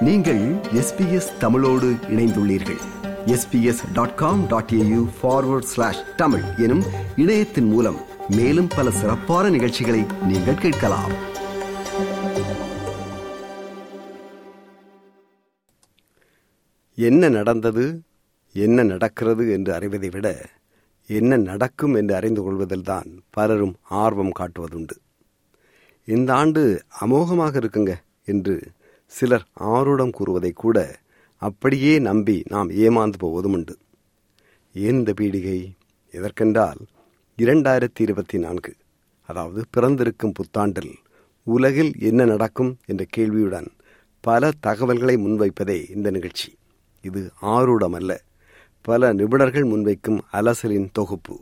நீங்கள் எஸ்பிஎஸ் தமிழோடு இணைந்துள்ளீர்கள். SBS dot com dot AU forward slash Tamil எனும் இணையத்தின் மூலம் மேலும் பல சிறப்பான நிகழ்ச்சிகளை நீங்கள் கேட்கலாம். என்ன நடந்தது? என்ன நடக்கிறது என்று அறிவதை விட என்ன நடக்கும் என்று அறிந்து கொள்வதில்தான் பலரும் ஆர்வம் காட்டுவதுண்டு. இந்த ஆண்டு அமோகமாக இருக்குங்க என்று சிலர் ஆரூடம் கூறுவதை கூட அப்படியே நம்பி நாம் ஏமாந்து போவதும் உண்டு ஏன் இந்த பீடிகை? எதற்கென்றால் இரண்டாயிரத்தி இருபத்தி நான்கு அதாவது பிறந்திருக்கும் புத்தாண்டில் உலகில் என்ன நடக்கும் என்ற கேள்வியுடன் பல தகவல்களை முன்வைப்பதே இந்த நிகழ்ச்சி. இது ஆரூடமல்ல பல நிபுணர்கள் முன்வைக்கும் அலசலின் தொகுப்பு.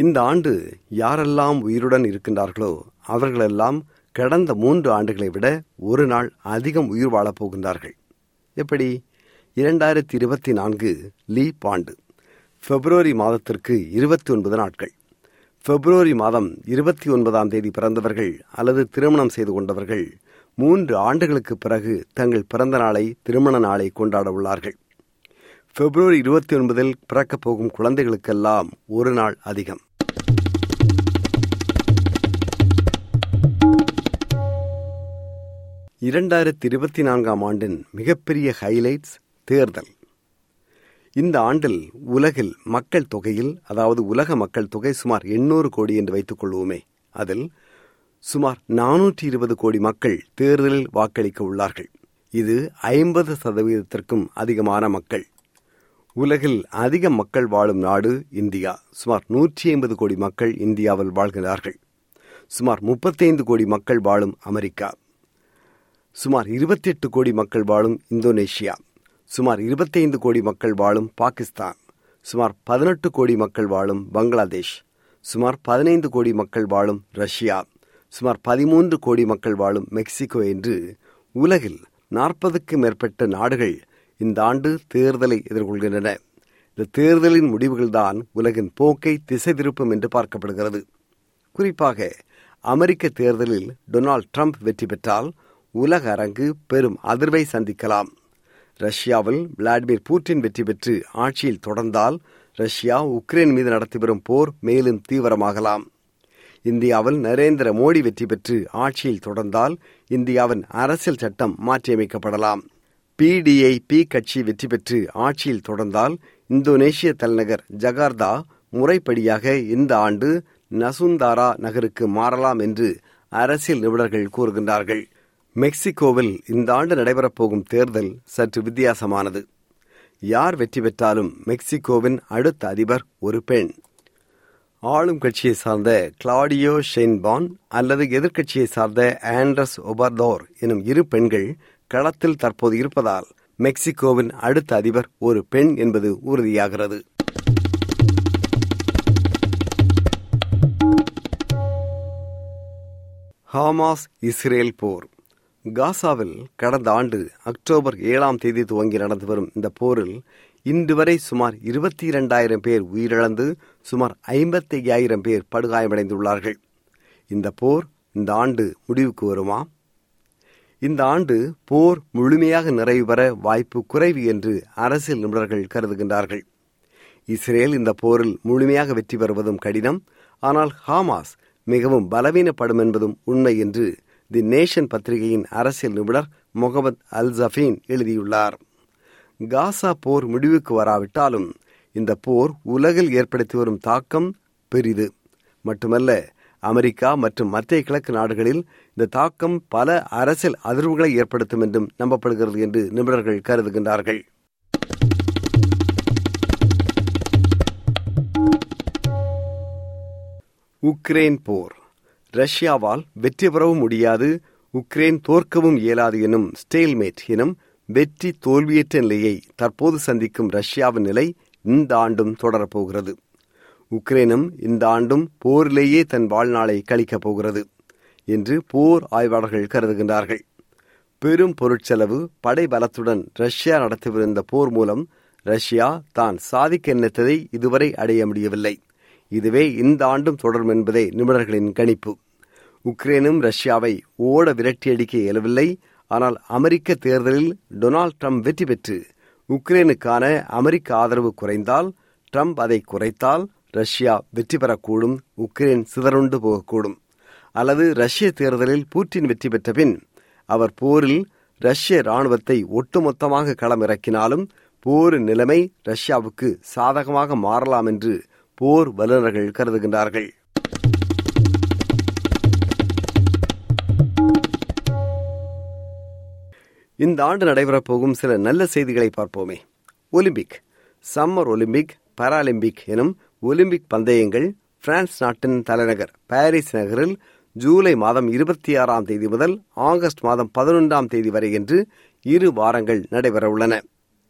இந்த ஆண்டு யாரெல்லாம் உயிருடன் இருக்கின்றார்களோ அவர்களெல்லாம் கடந்த மூன்று ஆண்டுகளை விட ஒரு நாள் அதிகம் உயிர் வாழப் போகின்றார்கள். எப்படி? இரண்டாயிரத்தி இருபத்தி நான்கு லீப் ஆண்டு பிப்ரவரி மாதத்திற்கு இருபத்தி ஒன்பது நாட்கள். பிப்ரவரி மாதம் இருபத்தி ஒன்பதாம் தேதி பிறந்தவர்கள் அல்லது திருமணம் செய்து கொண்டவர்கள் மூன்று ஆண்டுகளுக்கு பிறகு தங்கள் பிறந்த நாளை திருமண நாளை கொண்டாட உள்ளார்கள். பிப்ரவரி இருபத்தி ஒன்பதில் பிறக்கப் போகும் குழந்தைகளுக்கெல்லாம் ஒரு நாள் அதிகம். இரண்டாயிரத்தி இருபத்தி நான்காம் ஆண்டின் மிகப்பெரிய ஹைலைட்ஸ் தேர்தல். இந்த ஆண்டில் உலகில் மக்கள் தொகையில் அதாவது உலக மக்கள் தொகை சுமார் எண்ணூறு கோடி என்று வைத்துக் கொள்வோமே அதில் சுமார் நானூற்றி இருபது கோடி மக்கள் தேர்தலில் வாக்களிக்க உள்ளார்கள். இது ஐம்பது சதவீதத்திற்கும் அதிகமான மக்கள். உலகில் அதிக மக்கள் வாழும் நாடு இந்தியா. சுமார் நூற்றி ஐம்பது கோடி மக்கள் இந்தியாவில் வாழ்கிறார்கள். சுமார் முப்பத்தைந்து கோடி மக்கள் வாழும் அமெரிக்கா. சுமார் இருபத்தி எட்டு கோடி மக்கள் வாழும் இந்தோனேஷியா சுமார் இருபத்தைந்து கோடி மக்கள் வாழும் பாகிஸ்தான் சுமார் பதினெட்டு கோடி மக்கள் வாழும் பங்களாதேஷ் சுமார் பதினைந்து கோடி மக்கள் வாழும் ரஷ்யா சுமார் பதிமூன்று கோடி மக்கள் வாழும் மெக்சிகோ என்று உலகில் நாற்பதுக்கு மேற்பட்ட நாடுகள் இந்த ஆண்டு தேர்தலை எதிர்கொள்கின்றன. இந்த தேர்தலின் முடிவுகள்தான் உலகின் போக்கை திசை திருப்பும் என்று பார்க்கப்படுகிறது. குறிப்பாக அமெரிக்க தேர்தலில் டொனால்ட் ட்ரம்ப் வெற்றி பெற்றால் உலக அரங்கு பெரும் அதிர்வை சந்திக்கலாம். ரஷ்யாவில் விளாடிமிர் பூட்டின் வெற்றி பெற்று ஆட்சியில் தொடர்ந்தால் ரஷ்யா உக்ரைன் மீது நடத்தி வரும் போர் மேலும் தீவிரமாகலாம். இந்தியாவில் நரேந்திர மோடி வெற்றி பெற்று ஆட்சியில் தொடர்ந்தால் இந்தியாவின் அரசியல் சட்டம் மாற்றியமைக்கப்படலாம். பிடிஐபி கட்சி வெற்றி பெற்று ஆட்சியில் தொடர்ந்தால் இந்தோனேஷிய தலைநகர் ஜகார்தா முறைப்படியாக இந்த ஆண்டு நசுந்தாரா நகருக்கு மாறலாம் என்று அரசியல் நிபுணர்கள் கூறுகின்றார்கள். மெக்சிகோவில் இந்த ஆண்டு நடைபெறப்போகும் தேர்தல் சற்று வித்தியாசமானது. யார் வெற்றி பெற்றாலும் மெக்சிகோவின் அடுத்த அதிபர் ஒரு பெண். ஆளும் கட்சியை சார்ந்த கிளாடியோ ஷெயின்பான் அல்லது எதிர்க்கட்சியை சார்ந்த ஆண்ட்ரஸ் ஒபர்தோர் எனும் இரு பெண்கள் களத்தில் தற்போது இருப்பதால் மெக்சிகோவின் அடுத்த அதிபர் ஒரு பெண் என்பது உறுதியாகிறது. ஹாமாஸ் இஸ்ரேல் போர். காசாவில் கடந்த ஆண்டு அக்டோபர் ஏழாம் தேதி துவங்கி நடந்து வரும் இந்த போரில் இன்று வரை சுமார் இருபத்தி இரண்டாயிரம் பேர் உயிரிழந்து சுமார் ஐம்பத்தி ஐயாயிரம் பேர் படுகாயமடைந்துள்ளார்கள். இந்த போர் இந்த ஆண்டு முடிவுக்கு வருமா? இந்த ஆண்டு போர் முழுமையாக நிறைவு பெற வாய்ப்பு குறைவு என்று அரசியல் நிபுணர்கள் கருதுகின்றார்கள். இஸ்ரேல் இந்த போரில் முழுமையாக வெற்றி பெறுவதும் கடினம் ஆனால் ஹாமாஸ் மிகவும் பலவீனப்படும் என்பதும் உண்மை என்று தி நேஷன் பத்திரிகையின் அரசியல் நிபுணர் முகமது அல் ஜஃபீன் எழுதியுள்ளார். காசா போர் முடிவுக்கு வராவிட்டாலும் இந்த போர் உலகில் ஏற்படுத்தி வரும் தாக்கம் பெரிது. மட்டுமல்ல அமெரிக்கா மற்றும் மத்திய கிழக்கு நாடுகளில் இந்த தாக்கம் பல அரசியல் அதிர்வுகளை ஏற்படுத்தும் என்றும் நம்பப்படுகிறது என்று நிபுணர்கள் கருதுகின்றார்கள். உக்ரைன் போர். ரஷ்யாவால் வெற்றி பெறவும் முடியாது உக்ரைன் தோற்கவும் இயலாது எனும் ஸ்டேல்மேட் எனும் வெற்றி தோல்வியற்ற நிலையை தற்போது சந்திக்கும் ரஷ்யாவின் நிலை இந்த ஆண்டும் தொடரப்போகிறது. உக்ரைனும் இந்த ஆண்டும் போரிலேயே தன் வாழ்நாளை கழிக்கப் போகிறது என்று போர் ஆய்வாளர்கள் கருதுகின்றார்கள். பெரும் பொருட்செலவு படை பலத்துடன் ரஷ்யா நடத்திவிருந்த போர் மூலம் ரஷ்யா தான் சாதிக்க நினைத்ததை இதுவரை அடைய முடியவில்லை. இதுவே இந்த ஆண்டும் தொடரும் என்பதே நிபுணர்களின் கணிப்பு. உக்ரைனும் ரஷ்யாவை ஓட விரட்டியடிக்க இயலவில்லை. ஆனால் அமெரிக்க தேர்தலில் டொனால்ட் ட்ரம்ப் வெற்றி பெற்று உக்ரைனுக்கான அமெரிக்க ஆதரவு குறைந்தால் ட்ரம்ப் அதை குறைத்தால் ரஷ்யா வெற்றி பெறக்கூடும் உக்ரைன் சிதறுண்டு போகக்கூடும். அல்லது ரஷ்ய தேர்தலில் பூட்டின் வெற்றி பெற்ற பின் அவர் போரில் ரஷ்ய ராணுவத்தை ஒட்டுமொத்தமாக களமிறக்கினாலும் போரின் நிலைமை ரஷ்யாவுக்கு சாதகமாக மாறலாம் என்று போர் வல்லுநர்கள் கருதுகின்றார்கள். இந்த ஆண்டு நடைபெறப்போகும் சில நல்ல செய்திகளை பார்ப்போமே. ஒலிம்பிக். சம்மர் ஒலிம்பிக் பாராலிம்பிக் எனும் ஒலிம்பிக் பந்தயங்கள் பிரான்ஸ் நாட்டின் தலைநகர் பாரிஸ் நகரில் ஜூலை மாதம் இருபத்தி ஆறாம் தேதி முதல் ஆகஸ்ட் மாதம் பதினொன்றாம் தேதி வரை என்று இரு வாரங்கள் நடைபெறவுள்ளன.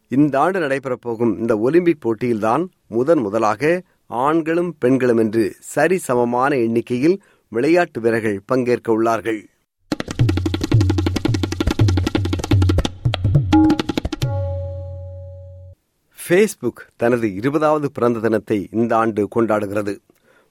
இந்த ஆண்டு நடைபெறப்போகும் இந்த ஒலிம்பிக் போட்டியில்தான் முதன் முதலாக ஆண்களும் பெண்களும் என்று சரி சமமான எண்ணிக்கையில் விளையாட்டு வீரர்கள் பங்கேற்க உள்ளார்கள். ஃபேஸ்புக் தனது இருபதாவது பிறந்த தினத்தை இந்த ஆண்டு கொண்டாடுகிறது.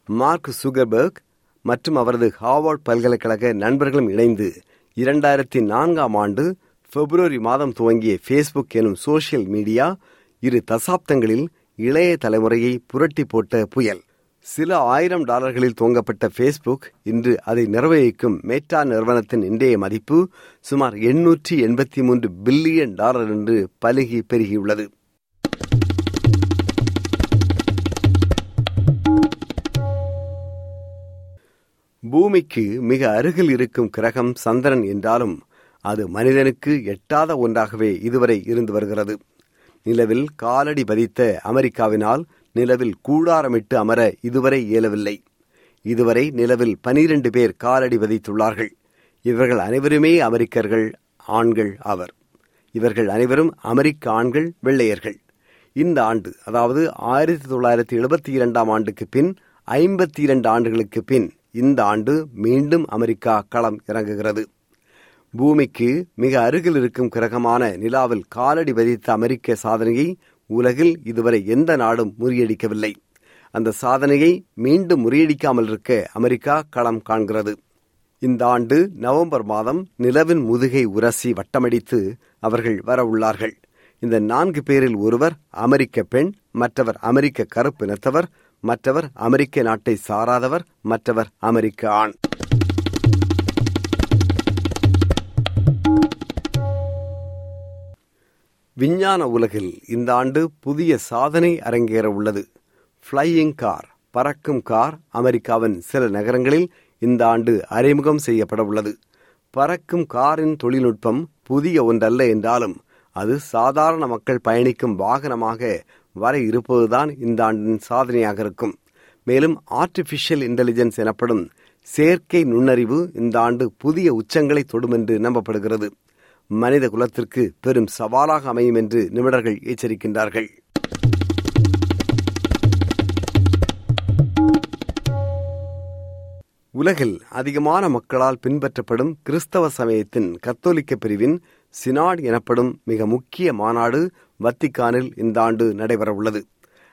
மார்க் சுகர்பர்க் மற்றும் அவரது ஹார்வர்ட் பல்கலைக்கழக நண்பர்களும் இணைந்து இரண்டாயிரத்தி நான்காம் ஆண்டு பிப்ரவரி மாதம் துவங்கிய ஃபேஸ்புக் எனும் சோசியல் மீடியா இரு தசாப்தங்களில் இளைய தலைமுறையை புரட்டி போட்ட புயல். சில ஆயிரம் டாலர்களில் துவங்கப்பட்ட ஃபேஸ்புக் இன்று அதை நிர்வகிக்கும் மேட்டா நிறுவனத்தின் இன்றைய மதிப்பு சுமார் எண்ணூற்றி எண்பத்தி மூன்று பில்லியன் டாலர் என்று பலுகி பெருகியுள்ளது. பூமிக்கு மிக அருகில் இருக்கும் கிரகம் சந்திரன் என்றாலும் அது மனிதனுக்கு எட்டாத ஒன்றாகவே இதுவரை இருந்து வருகிறது. நிலவில் காலடி பதித்த அமெரிக்காவினால் நிலவில் கூடாரமிட்டு அமர இதுவரை இயலவில்லை. இதுவரை நிலவில் பனிரெண்டு பேர் காலடி பதித்துள்ளார்கள். இவர்கள் அனைவருமே அமெரிக்கர்கள் ஆண்கள் அவர் இவர்கள் அனைவரும் அமெரிக்க ஆண்கள் வெள்ளையர்கள். இந்த ஆண்டு அதாவது ஆயிரத்தி தொள்ளாயிரத்தி எழுபத்தி இரண்டாம் ஆண்டுக்கு பின் ஐம்பத்தி இரண்டு ஆண்டுகளுக்கு பின் இந்த ஆண்டு மீண்டும் அமெரிக்கா களம் இறங்குகிறது. பூமிக்கு மிக அருகில் இருக்கும் கிரகமான நிலாவில் காலடி பதித்த அமெரிக்க சாதனையை உலகில் இதுவரை எந்த நாடும் முறியடிக்கவில்லை. அந்த சாதனையை மீண்டும் முறியடிக்காமல் இருக்க அமெரிக்கா களம் காண்கிறது. இந்த ஆண்டு நவம்பர் மாதம் நிலவின் முதுகை உரசி வட்டமடித்து அவர்கள் வர உள்ளார்கள். இந்த நான்கு பேரில் ஒருவர் அமெரிக்க பெண் மற்றவர் அமெரிக்க கருப்பினத்தவர் மற்றவர் அமெரிக்க நாட்டை சாராதவர் மற்றவர் அமெரிக்க ஆண். விஞ்ஞான உலகில் இந்த ஆண்டு புதிய சாதனை அரங்கேற உள்ளது. ஃப்ளையிங் கார் பறக்கும் கார் அமெரிக்காவின் சில நகரங்களில் இந்த ஆண்டு அறிமுகம் செய்யப்பட உள்ளது. பறக்கும் காரின் தொழில்நுட்பம் புதிய ஒன்றல்ல என்றாலும் அது சாதாரண மக்கள் பயணிக்கும் வாகனமாக வர இருப்பதுதான் இந்த ஆண்டின் சாதனையாக இருக்கும். மேலும் ஆர்டிபிஷியல் இன்டெலிஜென்ஸ் எனப்படும் செயற்கை நுண்ணறிவு இந்த ஆண்டு புதிய உச்சங்களை தொடும் என்று நம்பப்படுகிறது. மனித குலத்திற்கு பெரும் சவாலாக அமையும் என்று நிபுணர்கள் எச்சரிக்கின்றார்கள். உலகில் அதிகமான மக்களால் பின்பற்றப்படும் கிறிஸ்தவ சமயத்தின் கத்தோலிக்க பிரிவின் சினாட் எனப்படும் மிக முக்கிய மாநாடு வத்திக்கானில் இந்த ஆண்டு நடைபெறவுள்ளது.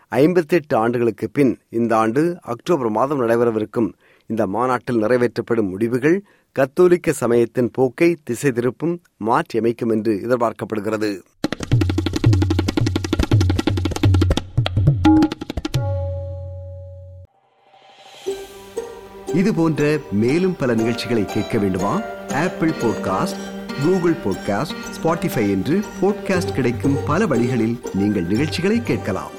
ஐம்பத்தெட்டு ஆண்டுகளுக்கு பின் இந்த ஆண்டு அக்டோபர் மாதம் நடைபெறவிருக்கும் இந்த மாநாட்டில் நிறைவேற்றப்படும் முடிவுகள் கத்தோலிக்க சமயத்தின் போக்கை திசை திருப்பும் மாற்றியமைக்கும் என்று எதிர்பார்க்கப்படுகிறது. இது போன்ற மேலும் பல நிகழ்ச்சிகளை கேட்க வேண்டுமா? Apple podcast Google podcast Spotify என்று பாட்காஸ்ட் கிடைக்கும் பல வழிகளில் நீங்கள் நிகழ்ச்சிகளை கேட்கலாம்.